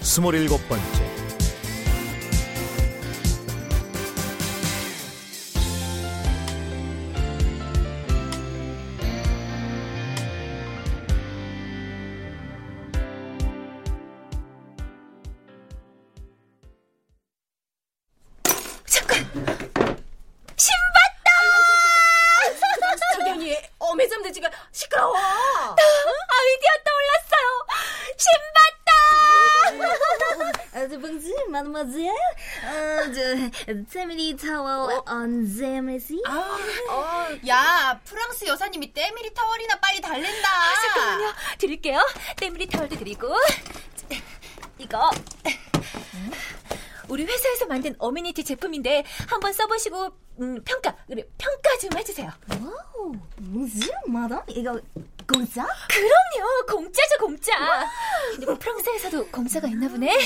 스물일곱 번째 De Temily Tower on Zemesi. 어, 야, 프랑스 여사님이 때밀이 타월이나 빨리 달랜다. 잠깐만요. 드릴게요. 때밀이 타월도 드리고. 이거. 우리 회사에서 만든 어메니티 제품인데 한번 써보시고 음, 평가, 그래 평가 좀 해주세요. Bonjour, madame. 이거 공짜? 그럼요, 공짜죠 공짜. 근데 뭐 프랑스에서도 공짜가 있나 보네.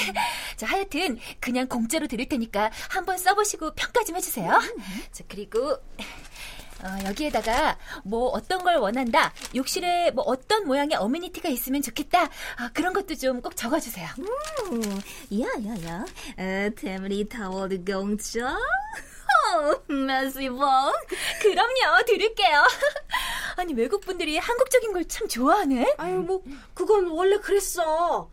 자, 하여튼 그냥 공짜로 드릴 테니까 한번 써보시고 평가 좀 해주세요. 자, 그리고 어, 여기에다가 뭐 어떤 걸 원한다, 욕실에 뭐 어떤 모양의 어메니티가 있으면 좋겠다, 아, 그런 것도 좀 꼭 적어주세요. 음, 야, 야, 야. 에, Temily Tower 공짜? Oh, merci beaucoup. 그럼요, 드릴게요. 아니 외국 분들이 한국적인 걸 참 좋아하네. 아유, 뭐, 그건 원래 그랬어.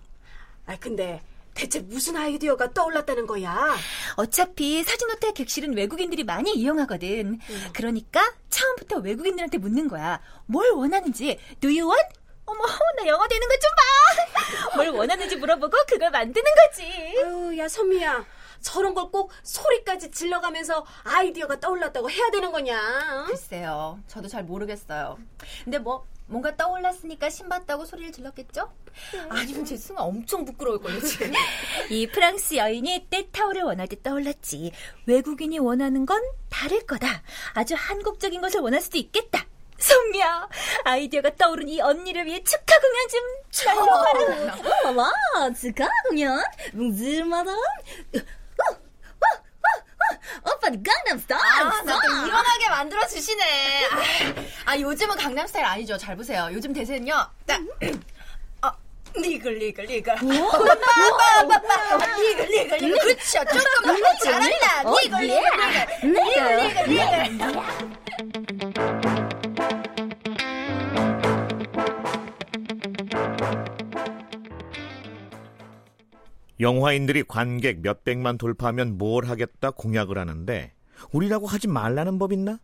아, 근데 대체 무슨 아이디어가 떠올랐다는 거야? 어차피 사진호텔 객실은 외국인들이 많이 이용하거든. 그러니까 처음부터 외국인들한테 묻는 거야. 뭘 원하는지. Do you want? 어머, 나 영어 되는 거좀 봐. 뭘 원하는지 물어보고 그걸 만드는 거지. 아유, 야, 선미야. 저런 걸 꼭 소리까지 질러가면서 아이디어가 떠올랐다고 해야 되는 거냐? 글쎄요. 저도 잘 모르겠어요. 근데 뭐 뭔가 떠올랐으니까 신봤다고 소리를 질렀겠죠? 아니면 제 승아 엄청 부끄러울걸요, 지금. 이 프랑스 여인이 때타올을 원할 때 떠올랐지. 외국인이 원하는 건 다를 거다. 아주 한국적인 것을 원할 수도 있겠다. 선미야, 아이디어가 떠오른 이 언니를 위해 축하 공연 좀. Oh, wow, 축하 공연. Oh, oh. 오빠, 강남스타일. 아, 나또 일어나게 만들어주시네. 아, 아, 요즘은 강남 스타일 아니죠. 잘 보세요. 요즘 대세는요. 딱, 어, 니글, 니글, 니글. 빠빠빠빠. 니글, 니글, 니글. 그렇죠. 조금 더 잘한다. 니글, 니글, 니글. 니글, 니글, 니글. 영화인들이 관객 몇 백만 돌파하면 뭘 하겠다 공약을 하는데 우리라고 하지 말라는 법 있나?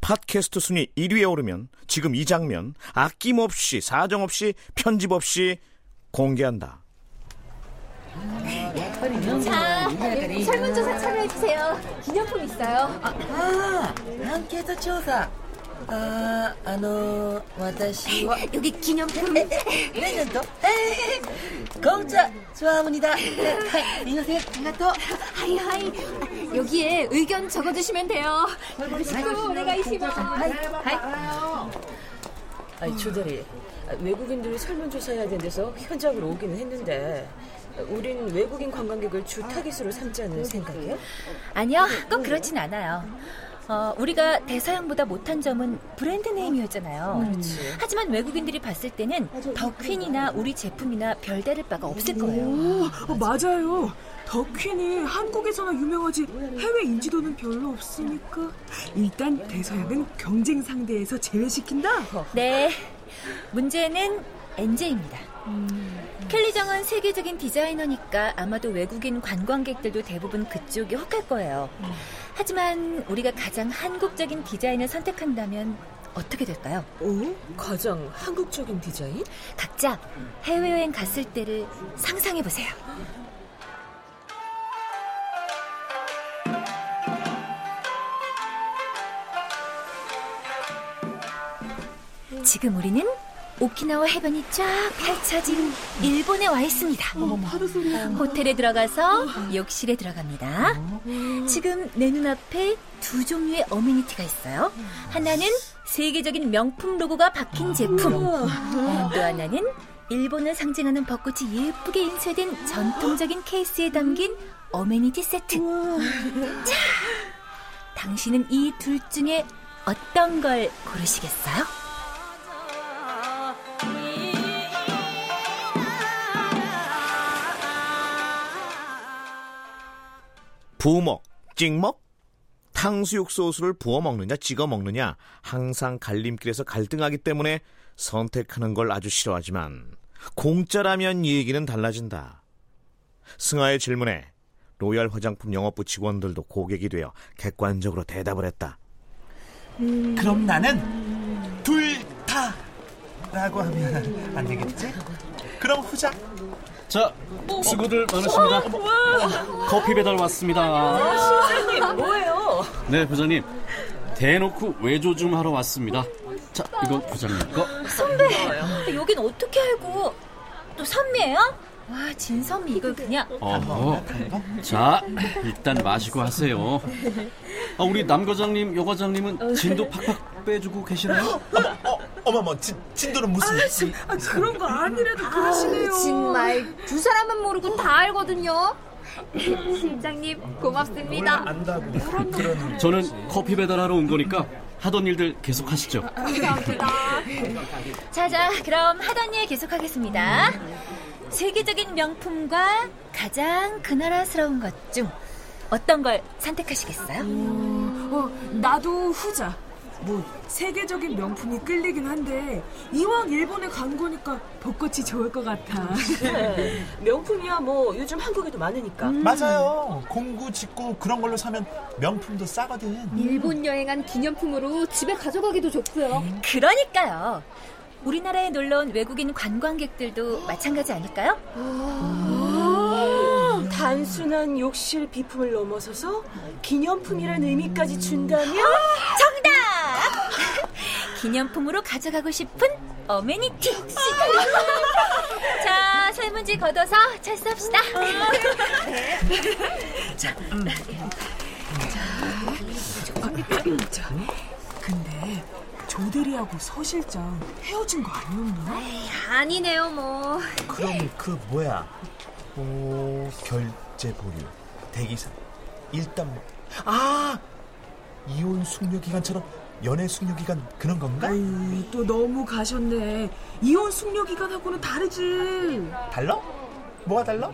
팟캐스트 순위 1위에 오르면 지금 이 장면 아낌없이 사정없이 편집 없이 공개한다. 자, 설문조사 참여해주세요. 기념품 있어요. 아, 아 앙케이트 조사. 아, ああの私は 여기 기념품. プレゼント. 공짜 좋아합니다. 안녕하세요. 반갑고 はいはい. 여기에 의견 적어주시면 돼요. ちょっとお願いします はい はい. 아니, 조대리 외국인들이 설문조사해야 된대서 현장으로 오기는 했는데 우린 외국인 관광객을 주 타깃으로 삼지 않는 생각이에요? 아니요 꼭 그렇진 않아요. 어, 우리가 대서양보다 못한 점은 브랜드 네임이었잖아요. 하지만 외국인들이 봤을 때는 더 퀸이나 우리 제품이나 별다를 바가 없을 거예요. 오, 어, 맞아요. 덕퀸이 한국에서나 유명하지 해외 인지도는 별로 없으니까 일단 대서양은 경쟁 상대에서 제외시킨다. 네, 문제는 엔제입니다. 켈리정은 세계적인 디자이너니까 아마도 외국인 관광객들도 대부분 그쪽에 혹할 거예요. 하지만 우리가 가장 한국적인 디자인을 선택한다면 어떻게 될까요? 오? 가장 한국적인 디자인? 각자 해외여행 갔을 때를 상상해 보세요. 지금 우리는 오키나와 해변이 쫙 펼쳐진 일본에 와 있습니다. 호텔에 들어가서 욕실에 들어갑니다. 지금 내 눈앞에 두 종류의 어메니티가 있어요. 하나는 세계적인 명품 로고가 박힌 제품. 또 하나는 일본을 상징하는 벚꽃이 예쁘게 인쇄된 전통적인 케이스에 담긴 어메니티 세트. 자, 당신은 이 둘 중에 어떤 걸 고르시겠어요? 부먹, 찍먹? 탕수육 소스를 부어 먹느냐, 찍어 먹느냐, 항상 갈림길에서 갈등하기 때문에 선택하는 걸 아주 싫어하지만, 공짜라면 얘기는 달라진다. 승아의 질문에 로얄 화장품 영업부 직원들도 고객이 되어 객관적으로 대답을 했다. 그럼 나는 둘 다. 라고 하면 안 되겠지? 그럼 후자. 자, 수고들 많으십니다. 커피 배달 왔습니다. 실장님, 뭐예요? 네, 부장님. 대놓고 외조 좀 하러 왔습니다. 자, 이거 부장님 거. 선배, 여긴 어떻게 알고? 또 선미예요? 와, 진선미 이걸 그냥 어허. 자, 일단 마시고 하세요. 아, 우리 남 과장님, 여 과장님은 진도 팍팍 빼주고 계시나요? 어머머, 진, 진도는 무슨. 아, 그런 거 아니라도 그러시네요. 정말 두 사람은 모르고 다 알거든요. 실장님 고맙습니다. 안다고. 그러는. 저는 커피 배달하러 온 거니까 하던 일들 계속 하시죠. 감사합니다. 자자, 그럼 하던 일 계속하겠습니다. 세계적인 명품과 가장 그 나라스러운 것 중 어떤 걸 선택하시겠어요? 어, 나도 후자. 뭐 세계적인 명품이 끌리긴 한데 이왕 일본에 간 거니까 벚꽃이 좋을 것 같아. 네, 명품이야 뭐 요즘 한국에도 많으니까. 맞아요. 공구, 직구 그런 걸로 사면 명품도 싸거든. 일본 여행한 기념품으로 집에 가져가기도 좋고요. 그러니까요. 우리나라에 놀러 온 외국인 관광객들도 마찬가지 아닐까요? 아, 단순한 욕실 비품을 넘어서서 기념품이라는 의미까지 준다면 정답! 기념품으로 가져가고 싶은 어메니티. 자, 설문지 걷어서 철수합시다. 근데 조대리하고 서 실장 헤어진 거 아니었나? 아니네요 뭐. 그럼 그 뭐야? 오, 결제 보류, 대기사, 일단 뭐. 아, 이혼 숙려 기간처럼 연애 숙려 기간 그런 건가? 아유, 또 너무 가셨네. 이혼 숙려 기간하고는 다르지. 달라? 뭐가 달라?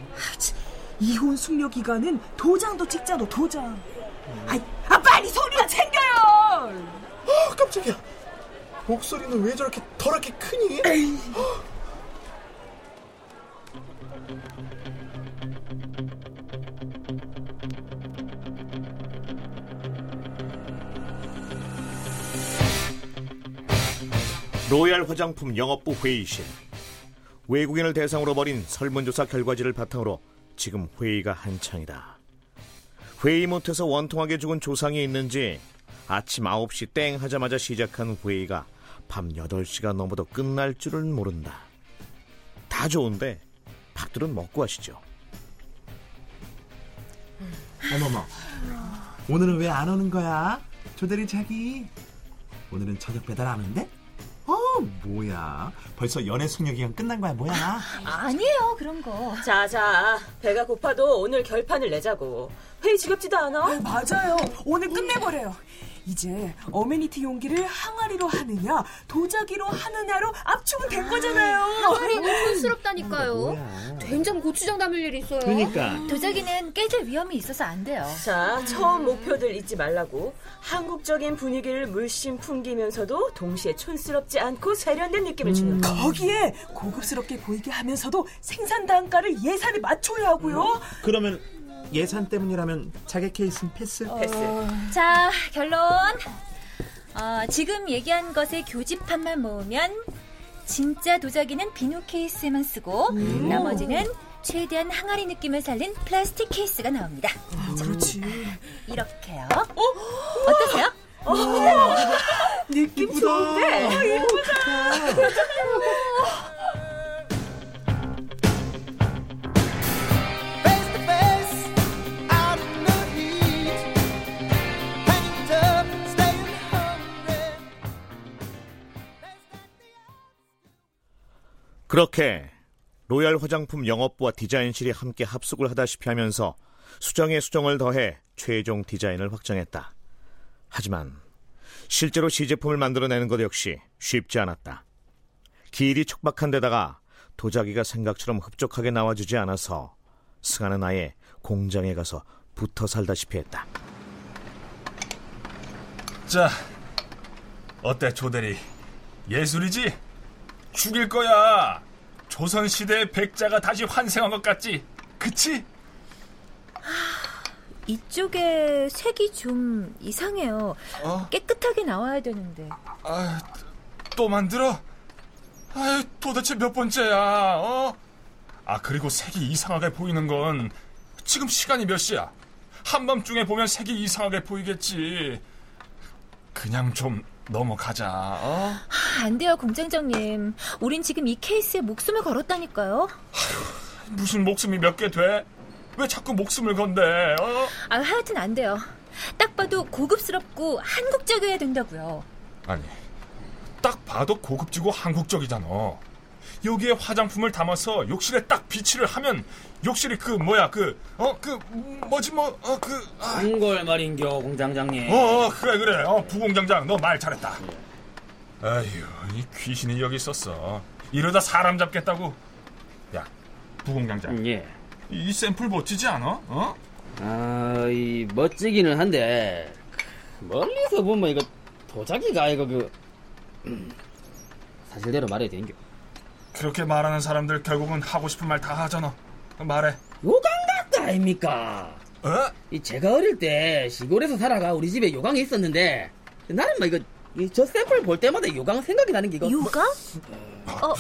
이혼 숙려 기간은 도장도 찍잖아, 도장. 아이, 아 빨리 소리나 챙겨요. 아, 깜짝이야. 목소리는 왜 저렇게 더럽게 크니? 로얄 화장품 영업부 회의실. 외국인을 대상으로 벌인 설문조사 결과지를 바탕으로 지금 회의가 한창이다. 회의 못해서 원통하게 죽은 조상이 있는지 아침 9시 땡 하자마자 시작한 회의가 밤 8시가 넘어도 끝날 줄은 모른다. 다 좋은데 밥들은 먹고 하시죠. 어머머. 오늘은 왜 안 오는 거야? 조대리 자기. 오늘은 저녁 배달 안? 어, 뭐야. 벌써 연애 숙려 기간 끝난 거야, 뭐야? 아니에요, 그런 거. 자 자 배가 고파도 오늘 결판을 내자고 회의 지겹지도 않아? 맞아요. 오늘 끝내버려요. 이제 어메니티 용기를 항아리로 하느냐, 도자기로 하느냐로 압축은 된 거잖아요. 항아리는 촌스럽다니까요. 뭐야. 된장 고추장 담을 일 있어요. 그러니까. 도자기는 깨질 위험이 있어서 안 돼요. 자 처음 목표들 잊지 말라고 한국적인 분위기를 물씬 풍기면서도 동시에 촌스럽지 않고 세련된 느낌을 주는 거 거기에 고급스럽게 보이게 하면서도 생산 단가를 예산에 맞춰야 하고요. 그러면 예산 때문이라면 자개 케이스는 패스? 패스 자, 결론. 어, 지금 얘기한 것의 교집합만 모으면 진짜 도자기는 비누 케이스에만 쓰고 나머지는 최대한 항아리 느낌을 살린 플라스틱 케이스가 나옵니다. 그렇지. 이렇게요. 어떠세요? 느낌 이쁘다. 좋은데? 예쁘다. 그렇게 로얄 화장품 영업부와 디자인실이 함께 합숙을 하다시피 하면서 수정에 수정을 더해 최종 디자인을 확정했다. 하지만 실제로 시제품을 만들어내는 것 역시 쉽지 않았다. 길이 촉박한 데다가 도자기가 생각처럼 흡족하게 나와주지 않아서 승아는 아예 공장에 가서 붙어 살다시피 했다. 자, 어때 조대리? 예술이지? 죽일 거야. 조선시대의 백자가 다시 환생한 것 같지? 그치? 이쪽에 색이 좀 이상해요. 어? 깨끗하게 나와야 되는데. 아, 또 만들어? 아, 도대체 몇 번째야? 어? 아, 그리고 색이 이상하게 보이는 건 지금 시간이 몇 시야? 한밤중에 보면 색이 이상하게 보이겠지. 그냥 좀 넘어가자. 어? 안 돼요, 공장장님. 우린 지금 이 케이스에 목숨을 걸었다니까요. 무슨 목숨이 몇 개 돼? 왜 자꾸 목숨을 건대? 어? 아, 하여튼 안 돼요. 딱 봐도 고급스럽고 한국적이어야 된다고요. 아니, 딱 봐도 고급지고 한국적이잖아. 여기에 화장품을 담아서 욕실에 딱 비치를 하면 욕실이 그 뭐야 그 어 그 뭐지 뭐어그 아. 걸 말인겨 공장장님. 어, 어 그래 그래 어 부공장장 너 말 잘했다. 아휴 이 귀신이 여기 있었어. 이러다 사람 잡겠다고. 야 부공장장. 예. 이 샘플 멋지지 않아? 어? 아, 이 멋지기는 한데 멀리서 보면 이거 도자기가 이거 그 음, 사실대로 말해야 되는겨. 그렇게 말하는 사람들 결국은 하고 싶은 말 다 하잖아. 말해. 요강 같다 아닙니까? 어? 이 제가 어릴 때 시골에서 살아가 우리 집에 요강이 있었는데 나는 뭐 이거 이저 샘플 볼 때마다 요강 생각이 나는 게 이거 요강? 어,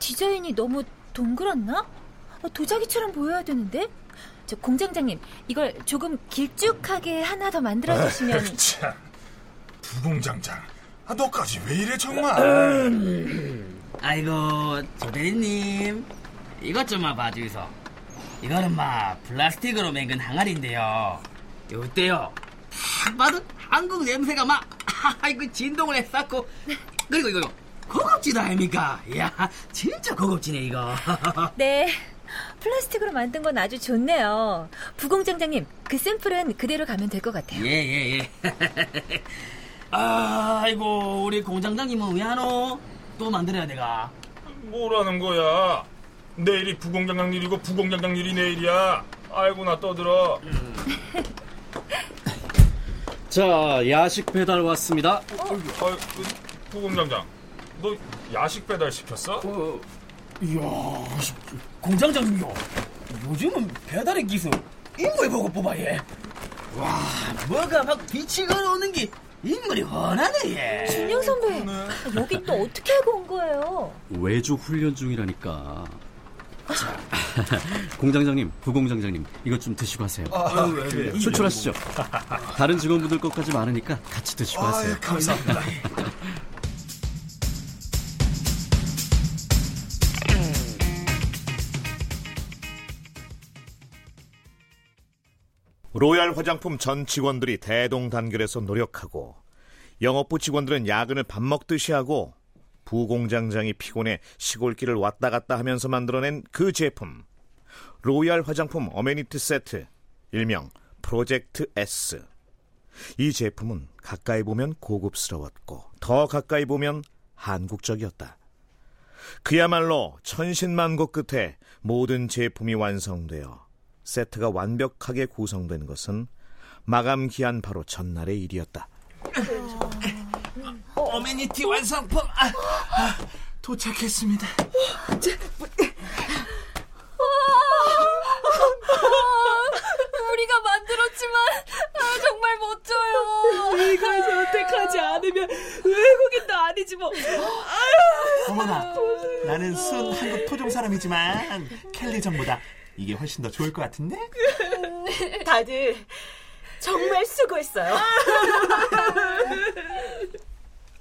디자인이 너무 동그랗나? 어, 도자기처럼 보여야 되는데? 저 공장장님, 이걸 조금 길쭉하게 하나 더 만들어 주시면. 에휴, 참. 부공장장. 아, 너까지 왜 이래 정말? 아이고 조대리님. 이것 좀만 봐주이소. 이거는 막 플라스틱으로 맨건 항아리인데요. 요때요 딱 봐도 한국 냄새가 막 아이고 진동을 했었고. 그리고 이거 고급지도 아닙니까? 이야 진짜 고급지네 이거. 네. 플라스틱으로 만든 건 아주 좋네요. 부공장장님, 그 샘플은 그대로 가면 될 것 같아요. 예예예. 아이고 우리 공장장님은 왜 하노 또 만들어야 돼가 뭐라는 거야? 내일이 부공장장 일이고 부공장장 일이 내일이야. 아이고 나 떠들어. 자, 야식 배달 왔습니다. 어, 어, 그, 부공장장, 너 야식 배달 시켰어? 이야 공장장님요 요즘은 배달의 기술 인물 보고 뽑아 얘. 와 뭐가 막 빛이 걸어오는 게 인물이 훤하네 얘. 준영 선배, 여기 또 어떻게 알고 온 거예요? 외주 훈련 중이라니까. 자, 공장장님, 부공장장님, 이것 좀 드시고 하세요. 아, 왜, 왜? 출출하시죠? 다른 직원분들 것까지 많으니까 같이 드시고 하세요. 감사합니다. 로얄 화장품 전 직원들이 대동단결해서 노력하고 영업부 직원들은 야근을 밥 먹듯이 하고 부공장장이 피곤해 시골길을 왔다 갔다 하면서 만들어낸 그 제품 로얄 화장품 어메니티 세트 일명 프로젝트 S 이 제품은 가까이 보면 고급스러웠고 더 가까이 보면 한국적이었다. 그야말로 천신만고 끝에 모든 제품이 완성되어 세트가 완벽하게 구성된 것은 마감 기한 바로 전날의 일이었다. 어메니티 완성품 아, 아, 도착했습니다. 우리가 만들었지만 아, 정말 멋져요. 이걸 선택하지 않으면 외국인도 아니지 뭐. 어머나, 나는 순 한국 토종 사람이지만 켈리 전보다 이게 훨씬 더 좋을 것 같은데? 다들 정말 수고했어요.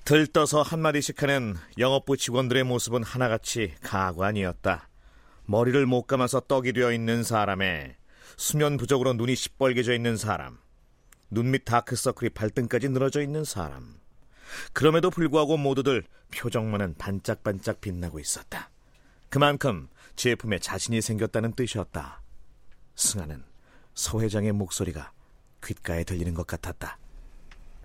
들떠서 한마디씩 하는 영업부 직원들의 모습은 하나같이 가관이었다. 머리를 못 감아서 떡이 되어 있는 사람에 수면 부족으로 눈이 시뻘개져 있는 사람, 눈 밑 다크서클이 발등까지 늘어져 있는 사람. 그럼에도 불구하고 모두들 표정만은 반짝반짝 빛나고 있었다. 그만큼 제품에 자신이 생겼다는 뜻이었다. 승아는 서 회장의 목소리가 귓가에 들리는 것 같았다.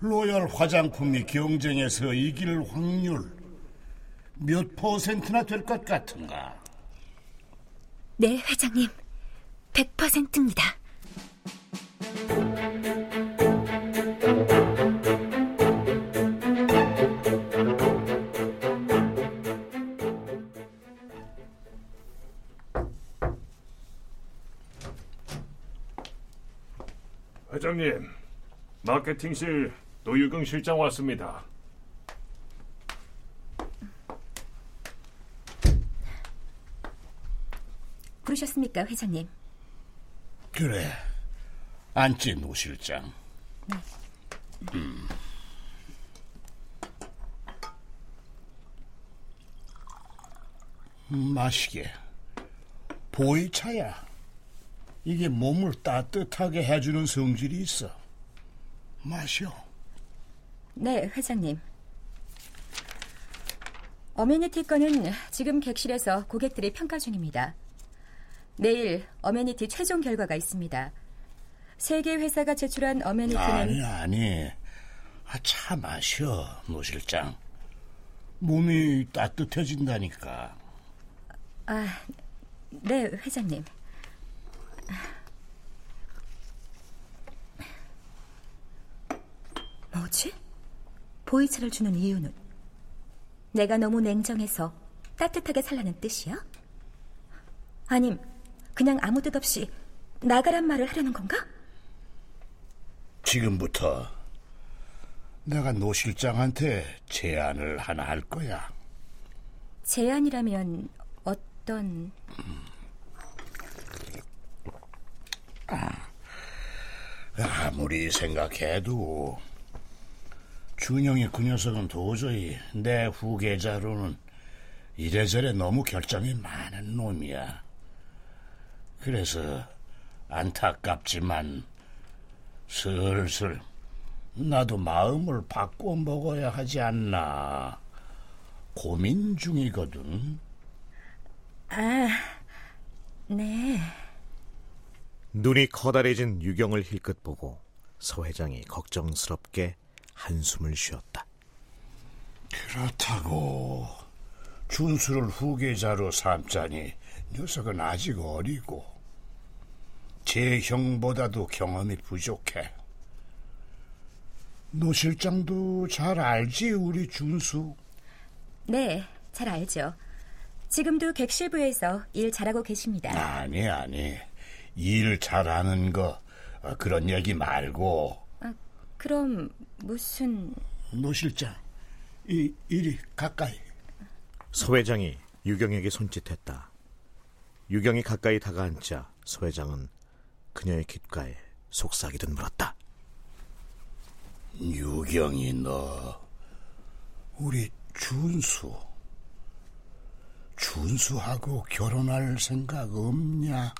로열 화장품이 경쟁에서 이길 확률 몇 퍼센트나 될 것 같은가? 네, 회장님. 100%입니다. 회장님, 마케팅실 노유경 실장 왔습니다. 부르셨습니까, 회장님? 그래. 앉지, 노 실장. 네. 음. 음, 마시게. 보이차야. 이게 몸을 따뜻하게 해주는 성질이 있어. 마셔. 네, 회장님. 어메니티 건은 지금 객실에서 고객들이 평가 중입니다. 내일 어메니티 최종 결과가 있습니다. 세 개 회사가 제출한 어메니티는 아니 아니. 아, 차 마셔, 노 실장. 몸이 따뜻해진다니까. 아, 네, 회장님. 뭐지? 보이차를 주는 이유는 내가 너무 냉정해서 따뜻하게 살라는 뜻이야? 아님 그냥 아무 뜻 없이 나가란 말을 하려는 건가? 지금부터 내가 노 실장한테 제안을 하나 할 거야. 제안이라면 어떤... 아무리 생각해도 준영이 그 녀석은 도저히 내 후계자로는 이래저래 너무 결정이 많은 놈이야. 그래서 안타깝지만 슬슬 나도 마음을 바꿔 먹어야 하지 않나 고민 중이거든. 아, 네. 눈이 커다래진 유경을 힐끗 보고 서 회장이 걱정스럽게 한숨을 쉬었다. 그렇다고 준수를 후계자로 삼자니 녀석은 아직 어리고 제 형보다도 경험이 부족해. 노 실장도 잘 알지 우리 준수? 네, 잘 알죠. 지금도 객실부에서 일 잘하고 계십니다. 아니 아니 일 잘하는 거 어, 그런 얘기 말고 아, 그럼 무슨 노 실장 이 이리 가까이 서 회장이 유경에게 손짓했다. 유경이 가까이 다가앉자 서 회장은 그녀의 귓가에 속삭이듯 물었다. 유경이 너 우리 준수 준수하고 결혼할 생각 없냐?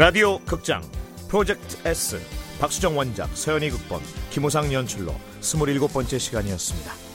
라디오 극장 프로젝트 S 박수정 원작 서연이 극본 김호상 연출로 27번째 시간이었습니다.